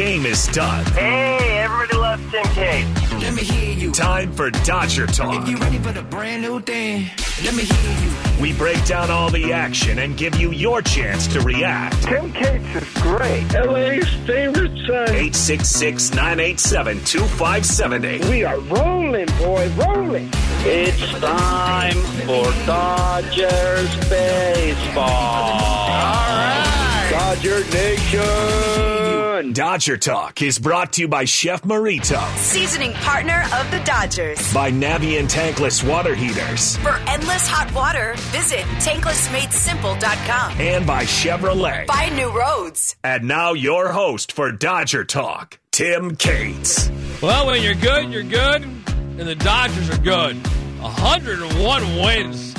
game is done. Hey, everybody loves Tim Cates. Let me hear you. Time for Dodger Talk. If you ready for the brand new thing, let me hear you. We break down all the action and give you your chance to react. Tim Cates is great. LA's favorite son. 866 987 2570. We are rolling, boy, rolling. It's time for Dodgers baseball. All right. Dodger Nation. Dodger Talk is brought to you by Chef Merito, Seasoning partner of the Dodgers. by Navien Tankless Water Heaters, For endless hot water, visit tanklessmadesimple.com. and by Chevrolet. Find new roads. And now your host for Dodger Talk, Tim Cates. Well, when you're good, you're good, and the Dodgers are good. 101 wins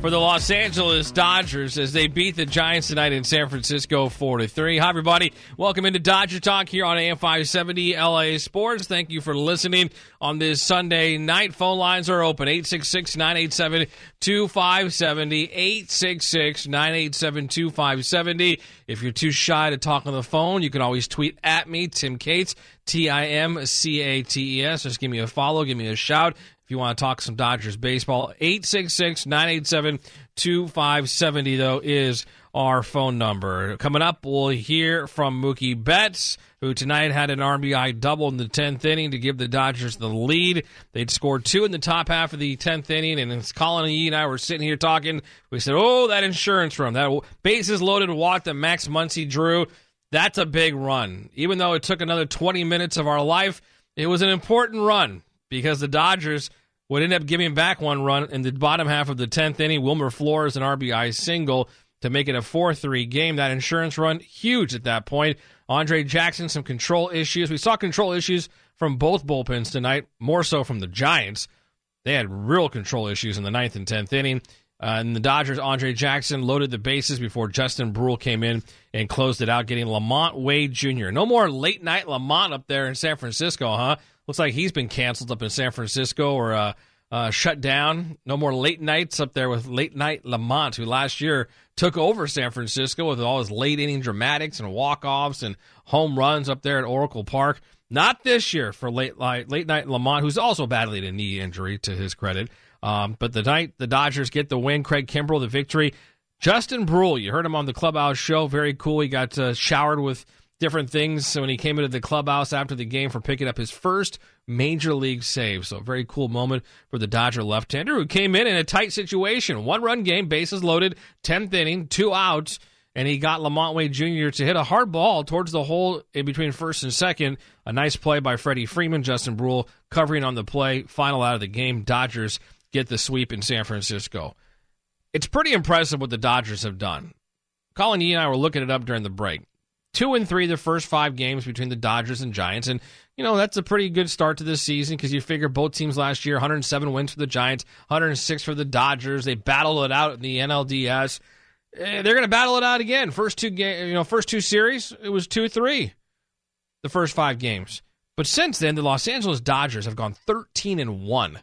for the Los Angeles Dodgers as they beat the Giants tonight in San Francisco 4 to 3. Hi, everybody. Welcome into Dodger Talk here on AM 570 LA Sports. Thank you for listening on this Sunday night. Phone lines are open 866 987 2570. 866 987 2570. If you're too shy to talk on the phone, you can always tweet at me, Tim Cates, T I M C A T E S. Just give me a follow, give me a shout. If you want to talk some Dodgers baseball, 866 987 2570, though, is our phone number. Coming up, we'll hear from Mookie Betts, who tonight had an RBI double in the 10th inning to give the Dodgers the lead. They'd scored two in the top half of the 10th inning, and as Colin and Yee and I were sitting here talking, we said, Oh, that insurance run, that bases loaded walk that Max Muncy drew, that's a big run. Even though it took another 20 minutes of our life, it was an important run because the Dodgers would end up giving back one run in the bottom half of the 10th inning. Wilmer Flores, an RBI single to make it a 4 3 game. That insurance run, huge at that point. Andre Jackson, some control issues. We saw control issues from both bullpens tonight, more so from the Giants. They had real control issues in the ninth and 10th inning. Uh, and the Dodgers, Andre Jackson loaded the bases before Justin Bruihl came in and closed it out, getting LaMonte Wade Jr. No more late night LaMonte up there in San Francisco, huh? Looks like he's been canceled up in San Francisco or uh, uh, shut down. No more late nights up there with late night LaMonte, who last year took over San Francisco with all his late inning dramatics and walk offs and home runs up there at Oracle Park. Not this year for late night late night LaMonte, who's also battling a knee injury to his credit. Um, but the night the Dodgers get the win, Craig Kimbrel the victory. Justin Bruihl, you heard him on the clubhouse show. Very cool. He got uh, showered with different things when he came into the clubhouse after the game for picking up his first major league save. So, a very cool moment for the Dodger left hander who came in in a tight situation. One run game, bases loaded, 10th inning, two outs, and he got LaMonte Wade Jr. to hit a hard ball towards the hole in between first and second. A nice play by Freddie Freeman, Justin Bruihl covering on the play. Final out of the game. Dodgers get the sweep in San Francisco. It's pretty impressive what the Dodgers have done. Colin Yee and I were looking it up during the break two and three the first five games between the Dodgers and Giants. And, you know, that's a pretty good start to this season because you figure both teams last year 107 wins for the Giants, 106 for the Dodgers. They battled it out in the NLDS. Eh, They're going to battle it out again. First two game, you know, first two series, it was 2 3 the first five games. But since then, the Los Angeles Dodgers have gone 13 and 1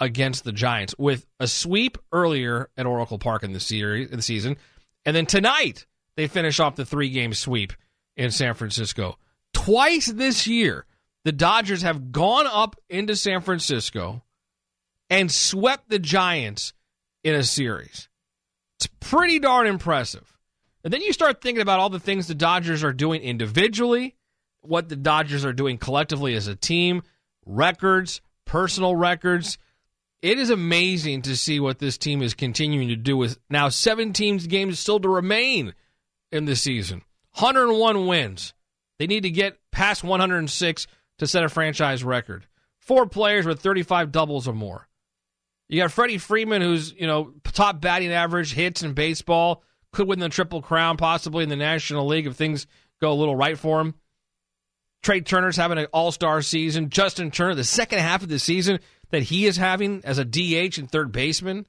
against the Giants with a sweep earlier at Oracle Park in the series in the season. And then tonight, they finish off the three game sweep in San Francisco. Twice this year, the Dodgers have gone up into San Francisco and swept the Giants in a series. It's pretty darn impressive. And then you start thinking about all the things the Dodgers are doing individually, what the Dodgers are doing collectively as a team, records, personal records. It is amazing to see what this team is continuing to do with now 17 games still to remain in the season. 101 wins. They need to get past 106 to set a franchise record. Four players with 35 doubles or more. You got Freddie Freeman, who's you know top batting average, hits in baseball, could win the Triple Crown possibly in the National League if things go a little right for him. Trea Turner's having an All Star season. Justin Turner, the second half of the season that he is having as a DH and third baseman.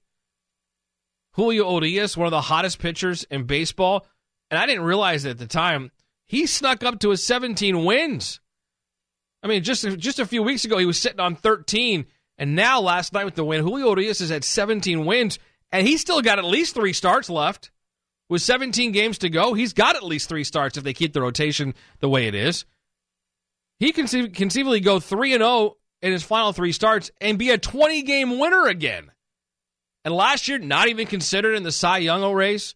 Julio Urias, one of the hottest pitchers in baseball, and I didn't realize it at the time. He snuck up to his 17 wins. I mean, just just a few weeks ago he was sitting on 13, and now last night with the win, Julio Urias is at 17 wins, and he's still got at least three starts left. With 17 games to go, he's got at least three starts if they keep the rotation the way it is. he can conceiv- conceivably go 3 and 0 in his final three starts and be a 20 game winner again. And last year, not even considered in the Cy Young race,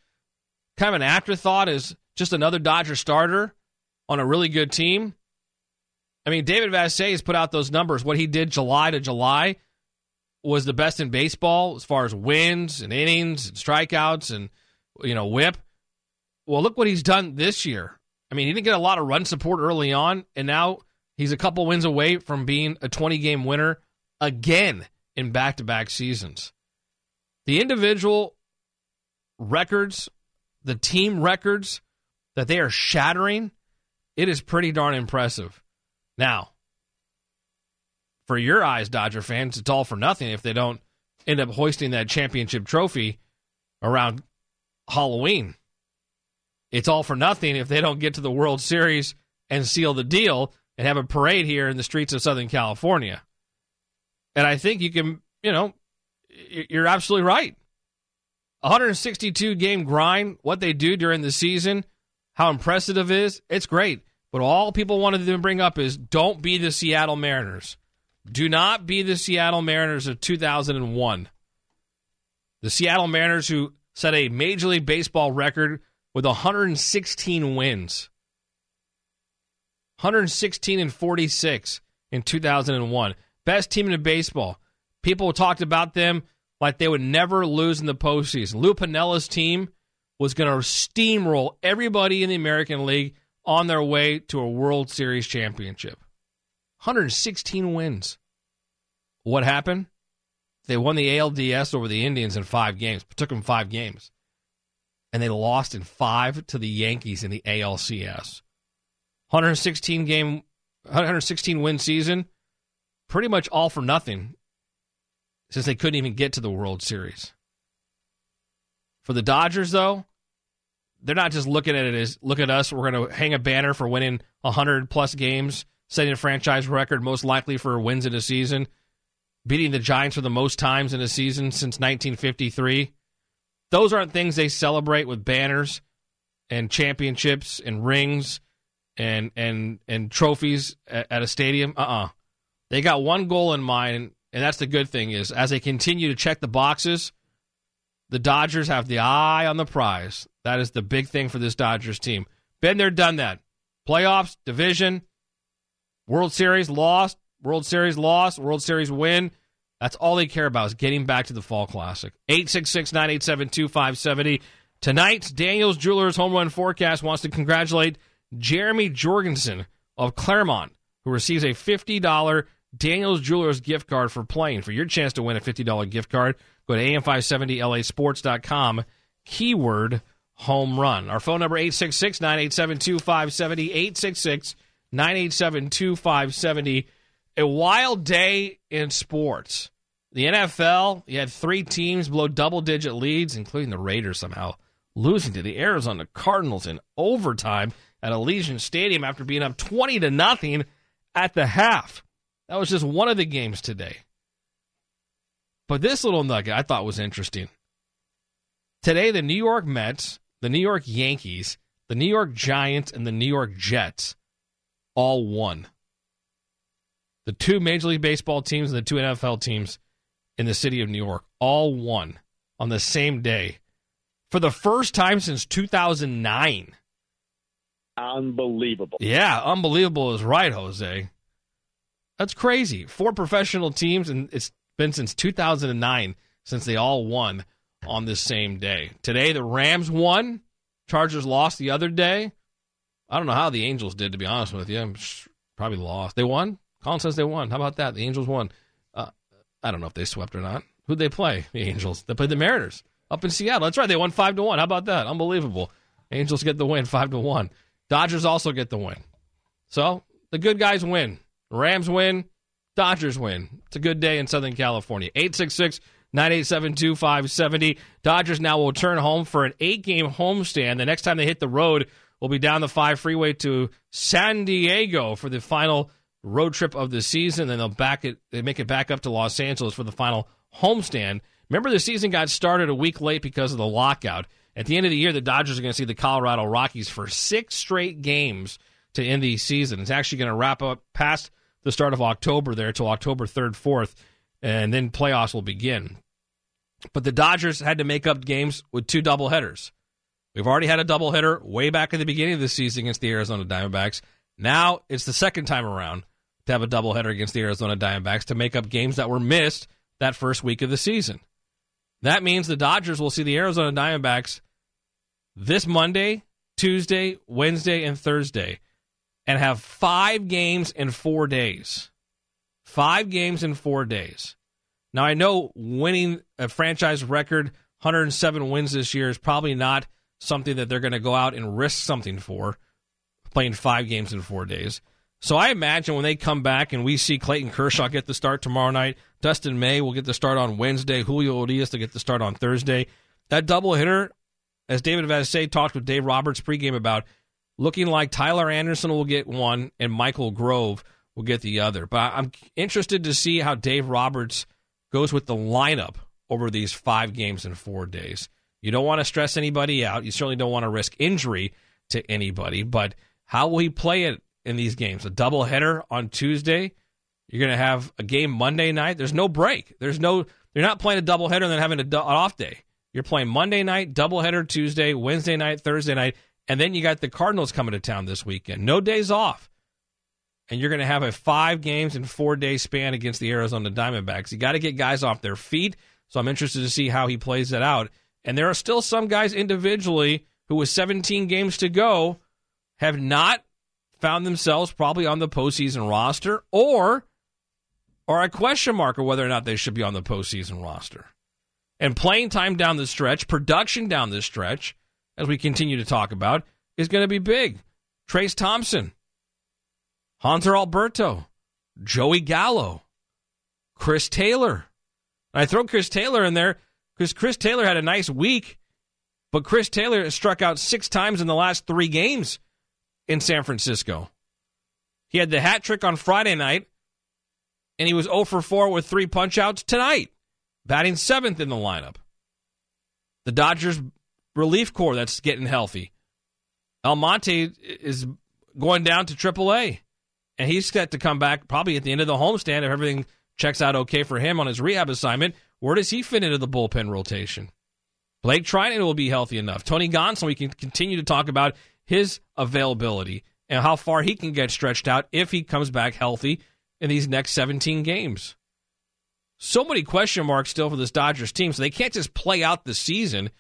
kind of an afterthought as just another Dodger starter on a really good team. I mean, David Vassegh has put out those numbers. What he did July to July was the best in baseball as far as wins and innings and strikeouts and you know whip. Well, look what he's done this year. I mean, he didn't get a lot of run support early on, and now he's a couple wins away from being a 20 game winner again in back to back seasons. The individual records, the team records that they are shattering, it is pretty darn impressive. Now, for your eyes, Dodger fans, it's all for nothing if they don't end up hoisting that championship trophy around Halloween. It's all for nothing if they don't get to the World Series and seal the deal and have a parade here in the streets of Southern California. And I think you can, you know, you're absolutely right. 162 game grind, what they do during the season, how impressive it is, it's great. But all people wanted to bring up is don't be the Seattle Mariners. Do not be the Seattle Mariners of 2001. The Seattle Mariners who set a Major League Baseball record with 116 wins. 116 and 46 in 2001. Best team in baseball. People talked about them like they would never lose in the postseason. Lou Piniella's team was going to steamroll everybody in the American League on their way to a World Series championship. 116 wins. What happened? They won the ALDS over the Indians in five games. It took them five games. And they lost in five to the Yankees in the ALCS. 116 game, 116 win season. Pretty much all for nothing since they couldn't even get to the World Series. For the Dodgers, though, they're not just looking at it as look at us. We're going to hang a banner for winning 100 plus games, setting a franchise record most likely for wins in a season, beating the Giants for the most times in a season since 1953. Those aren't things they celebrate with banners and championships and rings and and and trophies at, at a stadium. Uh uh They got one goal in mind, and that's the good thing is as they continue to check the boxes, the Dodgers have the eye on the prize. That is the big thing for this Dodgers team. Been there, done that. Playoffs, division, World Series lost, World Series lost, World Series win. That's all they care about is getting back to the Fall Classic. 866 987 2570. Tonight's Daniels Jewelers home run forecast wants to congratulate Jeremy Jorgensen of Claremont, who receives a $50 Daniels Jewelers gift card for playing. For your chance to win a $50 gift card, go to am570lasports.com, keyword home run. Our phone number 866 987 2570 866 987 2570. A wild day in sports. The NFL, you had three teams blow double digit leads, including the Raiders somehow losing to the Arizona Cardinals in overtime at Allegiant Stadium after being up 20 to nothing at the half. That was just one of the games today. But this little nugget I thought was interesting. Today, the New York Mets, the New York Yankees, the New York Giants, and the New York Jets all won. The two Major League Baseball teams and the two NFL teams in the city of New York all won on the same day for the first time since 2009. Unbelievable. Yeah, unbelievable is right, Jose. That's crazy. Four professional teams, and it's been since 2009 since they all won on this same day. Today, the Rams won. Chargers lost the other day. I don't know how the Angels did, to be honest with you. Probably lost. They won? Colin says they won. How about that? The Angels won. Uh, I don't know if they swept or not. Who'd they play? The Angels. They played the Mariners up in Seattle. That's right. They won 5 to 1. How about that? Unbelievable. Angels get the win 5 to 1. Dodgers also get the win. So the good guys win. Rams win. Dodgers win. It's a good day in Southern California. 866 987 2570. Dodgers now will turn home for an eight game homestand. The next time they hit the road will be down the 5 freeway to San Diego for the final road trip of the season. Then they'll back it, they make it back up to Los Angeles for the final homestand. Remember, the season got started a week late because of the lockout. At the end of the year, the Dodgers are going to see the Colorado Rockies for six straight games to end the season. It's actually going to wrap up past the start of October there till October 3rd, 4th, and then playoffs will begin. But the Dodgers had to make up games with two doubleheaders. We've already had a doubleheader way back at the beginning of the season against the Arizona Diamondbacks. Now it's the second time around to have a doubleheader against the Arizona Diamondbacks to make up games that were missed that first week of the season. That means the Dodgers will see the Arizona Diamondbacks this Monday, Tuesday, Wednesday, and Thursday, and have five games in four days. Five games in four days. Now, I know winning a franchise record 107 wins this year is probably not something that they're going to go out and risk something for, playing five games in four days. So I imagine when they come back and we see Clayton Kershaw get the start tomorrow night, Dustin May will get the start on Wednesday, Julio Urias to get the start on Thursday. That doubleheader, as David Vassegh talked with Dave Roberts pregame about, looking like Tyler Anderson will get one and Michael Grove will get the other. But I'm interested to see how Dave Roberts goes with the lineup over these five games in four days. You don't want to stress anybody out. You certainly don't want to risk injury to anybody. But how will he play it in these games? A doubleheader on Tuesday. You're going to have a game Monday night. There's no break. There's no. You're not playing a doubleheader and then having a, an off day. You're playing Monday night, doubleheader Tuesday, Wednesday night, Thursday night, and then you got the Cardinals coming to town this weekend. No days off. And you're going to have a five games in four day span against the Arizona Diamondbacks. You got to get guys off their feet. So I'm interested to see how he plays that out. And there are still some guys individually who, with 17 games to go, have not found themselves probably on the postseason roster or are a question mark of whether or not they should be on the postseason roster. And playing time down the stretch, production down the stretch, as we continue to talk about, is going to be big. Trayce Thompson, Hanser Alberto, Joey Gallo, Chris Taylor. I throw Chris Taylor in there because Chris Taylor had a nice week, but Chris Taylor struck out six times in the last three games in San Francisco. He had the hat trick on Friday night, and he was 0 for 4 with three punchouts tonight, batting seventh in the lineup. The Dodgers relief corps that's getting healthy. Almonte is going down to AAA, and he's set to come back probably at the end of the homestand if everything checks out okay for him on his rehab assignment. Where does he fit into the bullpen rotation? Blake Treinen will be healthy enough. Tony Gonsolin, we can continue to talk about his availability and how far he can get stretched out if he comes back healthy in these next 17 games. So many question marks still for this Dodgers team, so they can't just play out the season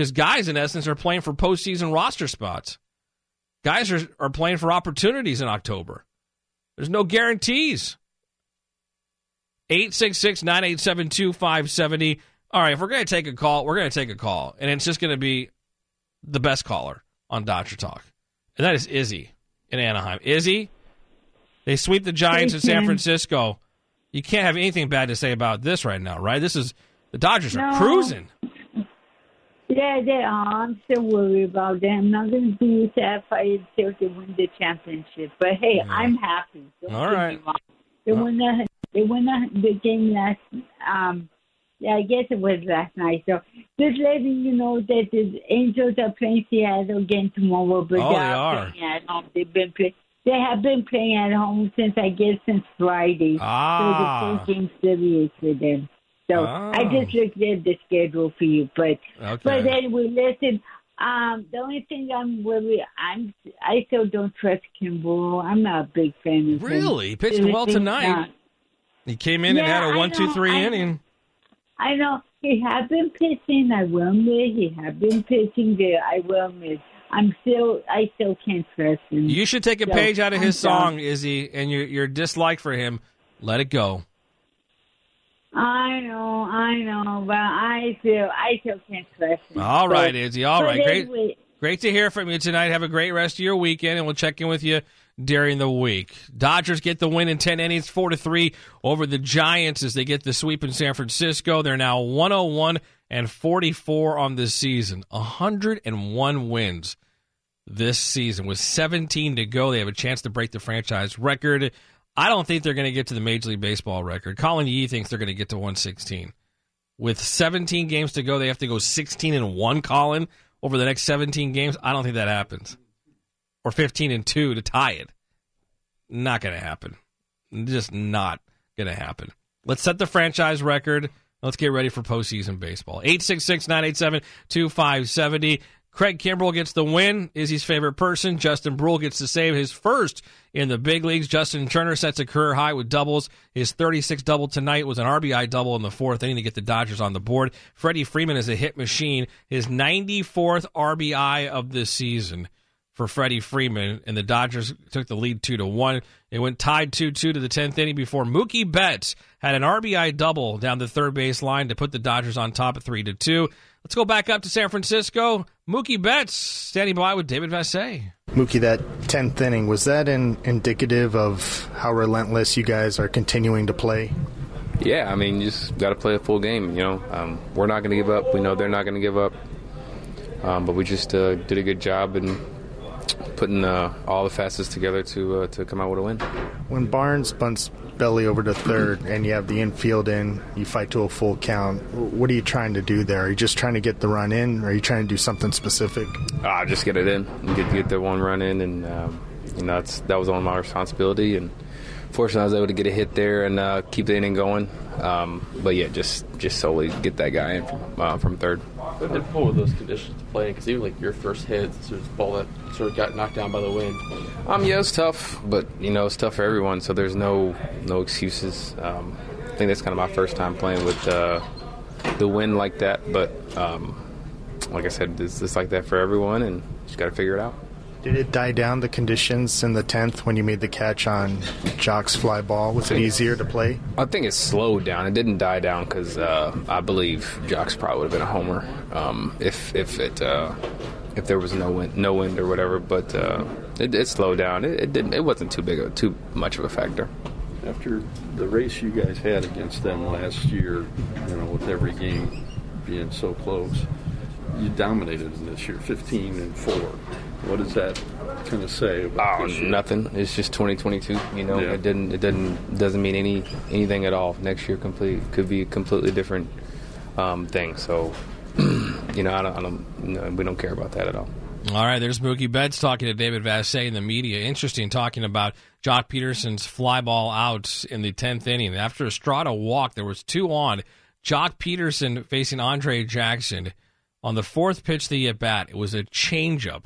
because guys, in essence, are playing for postseason roster spots. Guys are, are playing for opportunities in October. There's no guarantees. 866 987 2570. All right, if we're going to take a call, we're going to take a call. And it's just going to be the best caller on Dodger Talk. And that is Izzy in Anaheim. Izzy, they sweep the Giants in San Francisco. You can't have anything bad to say about this right now, right? This is the Dodgers are cruising. Yeah, they are. I'm still worried about them. I'm not going to be satisfied until they win the championship. But hey, Yeah. I'm happy. Don't All right. They won the they won the, the game last. Um, yeah, I guess it was last night. So just letting you know that the Angels are playing Seattle again tomorrow. But Oh, they they are. playing at home. They've been play, They have been playing at home since I guess since Friday. Ah. So the first game serious for them. So Ah. I just looked at the schedule for you, but Okay. but anyway, listen. Um, the only thing I'm worried, I'm I still don't trust Kimball. I'm not a big fan of him. Really? He pitched well tonight. not. He came in and had a one, two, three I- inning. I know he had been pitching. I will admit he had been pitching there. I will admit. I'm still, I still can't trust him. You should take a So, page out of I'm his done. song, Izzy, and your your dislike for him. Let it go. I know, I know, but I still, I still can't trust. All So- Izzy. All right, great. Great to hear from you tonight. Have a great rest of your weekend, and we'll check in with you during the week. Dodgers get the win in ten innings, four to three over the Giants as they get the sweep in San Francisco. They're now one hundred one and forty four on this season, hundred and one wins this season with seventeen to go. They have a chance to break the franchise record. I don't think they're going to get to the Major League Baseball record. Colin Yee thinks they're going to get to one sixteen. With 17 games to go, they have to go 16 and 1, Colin, over the next 17 games. I don't think that happens. or 15 and 2 to tie it. Not going to happen. Just not going to happen. Let's set the franchise record. Let's get ready for postseason baseball. 866 987 2570. Craig Kimbrel gets the win, his favorite person. Justin Bruihl gets to save his first in the big leagues. Justin Turner sets a career high with doubles. His 36 double tonight was an RBI double in the fourth inning to get the Dodgers on the board. Freddie Freeman is a hit machine. His 94th RBI of the season for Freddie Freeman, and the Dodgers took the lead two to one. It went tied two two to the tenth inning before Mookie Betts had an RBI double down the third base line to put the Dodgers on top at three to two. Let's go back up to San Francisco. Mookie Betts standing by with David Vassegh. Mookie, that 10th inning, was that in, indicative of how relentless you guys are continuing to play? Yeah, I mean, you just got to play a full game. You know, um, we're not going to give up. We know they're not going to give up. Um, but we just uh, did a good job in putting uh, all the facets together to uh, to come out with a win. When Barnes bunts belly over to third and you have the infield in, you fight to a full count. What are you trying to do there? Are you just trying to get the run in, or are you trying to do something specific? Ah, just get it in, get get the one run in, and um, you know that's that was on my responsibility. And fortunately, I was able to get a hit there and uh, keep the inning going. Um, but yeah, just just solely get that guy in from, uh, from third. How difficult were those conditions to play in? Because even like your first hit, sort of ball that sort of got knocked down by the wind. Um, yeah, it's tough, but you know it's tough for everyone. So there's no no excuses. Um, I think that's kind of my first time playing with uh, the wind like that. But um, like I said, it's, it's like that for everyone, and you just got to figure it out. Did it die down the conditions in the 10th when you made the catch on Joc's fly ball? Was it easier to play? I think it slowed down. It didn't die down because uh, I believe Joc's probably would have been a homer um, if if it uh, if there was no wind, no wind or whatever. But uh, it, it, slowed down. It, it, didn't. It wasn't too big, of, too much of a factor. After the race you guys had against them last year, you know, with every game being so close, you dominated them this year, 15 and four. What does that kind of say about oh, nothing? It's just 2022. You know, yeah. it didn't. It doesn't doesn't mean any anything at all. Next year, complete could be a completely different um, thing. So, you know, I don't. I don't no, we don't care about that at all. All right, there's Mookie Betts talking to David Vassegh in the media. Interesting talking about Joc Pederson's fly ball out in the 10th inning. After Estrada walked, there was two on. Joc Pederson facing Andre Jackson. On the fourth pitch the at bat, it was a changeup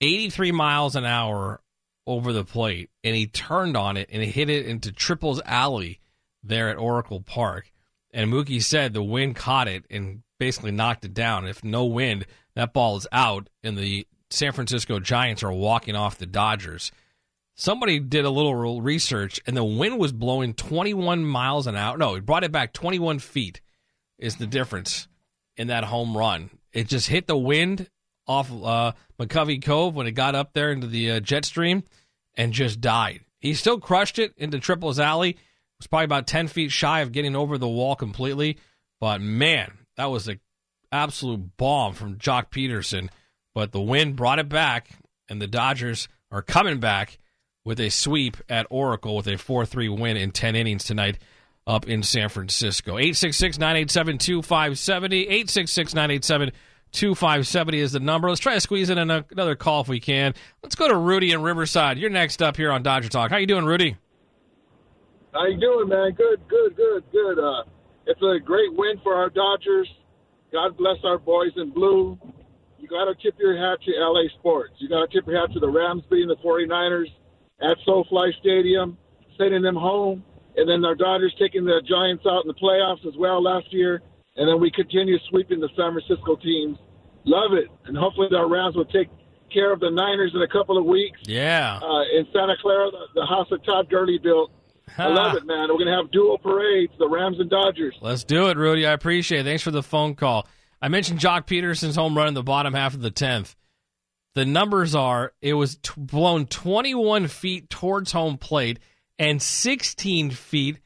83 miles an hour over the plate, and he turned on it and hit it into Triples Alley there at Oracle Park. And Mookie said the wind caught it and basically knocked it down. If no wind, that ball is out, and the San Francisco Giants are walking off the Dodgers. Somebody did a little research, and the wind was blowing 21 miles an hour. No, it brought it back 21 feet, is the difference in that home run. It just hit the wind off uh, McCovey Cove when it got up there into the uh, jet stream and just died. He still crushed it into Triples Alley. It was probably about 10 feet shy of getting over the wall completely. But man, that was an absolute bomb from Joc Pederson. But the wind brought it back, and the Dodgers are coming back with a sweep at Oracle with a 4 3 win in 10 innings tonight up in San Francisco. 866 987 2570. 866 987 2570 is the number. Let's try to squeeze in another call if we can. Let's go to Rudy in Riverside. You're next up here on Dodger Talk. How you doing, Rudy? How you doing, man? Good, good, good, good. Uh, it's a great win for our Dodgers. God bless our boys in blue. You got to tip your hat to LA Sports. You got to tip your hat to the Rams beating the 49ers at SoFi Stadium, sending them home, and then our Dodgers taking the Giants out in the playoffs as well last year and then we continue sweeping the San Francisco teams. Love it, and hopefully the Rams will take care of the Niners in a couple of weeks. Yeah, uh, in Santa Clara, the, the, house that Todd Gurley built. I love it, man. We're going to have dual parades, the Rams and Dodgers. Let's do it, Rudy. I appreciate it. Thanks for the phone call. I mentioned Joc Pederson's home run in the bottom half of the 10th. The numbers are it was t- blown 21 feet towards home plate and 16 feet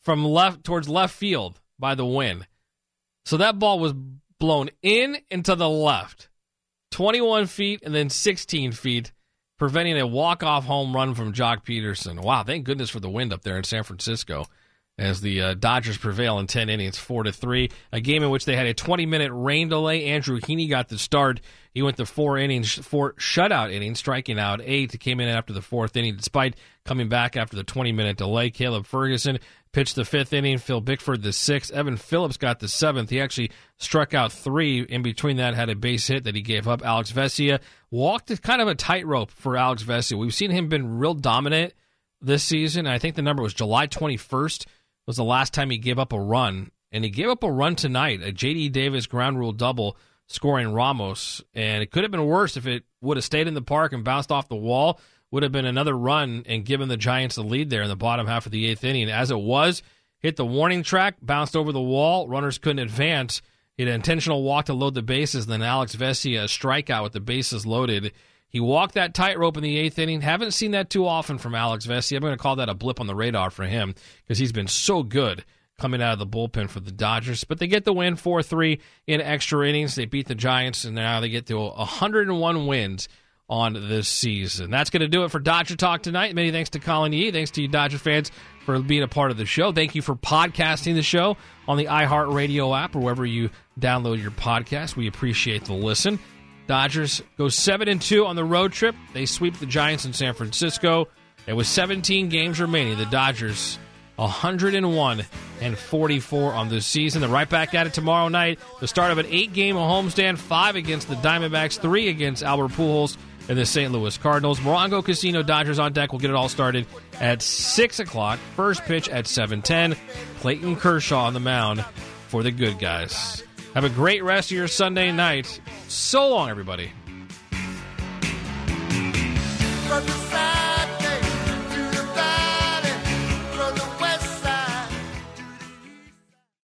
from left towards left field by the wind. So that ball was blown in and to the left, 21 feet and then 16 feet, preventing a walk-off home run from Joc Pederson. Wow, thank goodness for the wind up there in San Francisco. as the uh, Dodgers prevail in 10 innings, 4 to 3. A game in which they had a 20 minute rain delay. Andrew Heaney got the start. He went the four innings, four shutout innings, striking out eight. He came in after the fourth inning, despite coming back after the 20 minute delay. Caleb Ferguson pitched the fifth inning. Phil Bickford the sixth. Evan Phillips got the seventh. He actually struck out three. In between that, had a base hit that he gave up. Alex Vesia walked kind of a tightrope for Alex Vesia. We've seen him been real dominant this season. I think the number was July 21st was the last time he gave up a run, and he gave up a run tonight, a J.D. Davis ground rule double, scoring Ramos, and it could have been worse if it would have stayed in the park and bounced off the wall. Would have been another run and given the Giants the lead there in the bottom half of the eighth inning. As it was, hit the warning track, bounced over the wall. Runners couldn't advance. He had an intentional walk to load the bases. and Then Alex Vesia a strikeout with the bases loaded. He walked that tightrope in the eighth inning. Haven't seen that too often from Alex Vesia. I'm going to call that a blip on the radar for him because he's been so good coming out of the bullpen for the Dodgers. But they get the win 4 3 in extra innings. They beat the Giants, and now they get to 101 wins on this season. That's going to do it for Dodger Talk tonight. Many thanks to Colin Yee. Thanks to you, Dodger fans, for being a part of the show. Thank you for podcasting the show on the iHeartRadio app or wherever you download your podcast. We appreciate the listen. Dodgers go 7 and 2 on the road trip. They sweep the Giants in San Francisco. And with 17 games remaining, the Dodgers 101 and 44 on this season. They're right back at it tomorrow night. The start of an eight game homestand, five against the Diamondbacks, three against Albert Pujols and the St. Louis Cardinals. Morongo Casino Dodgers on deck. We'll get it all started at 6 o'clock. First pitch at 710. Clayton Kershaw on the mound for the good guys. Have a great rest of your Sunday night. So long, everybody.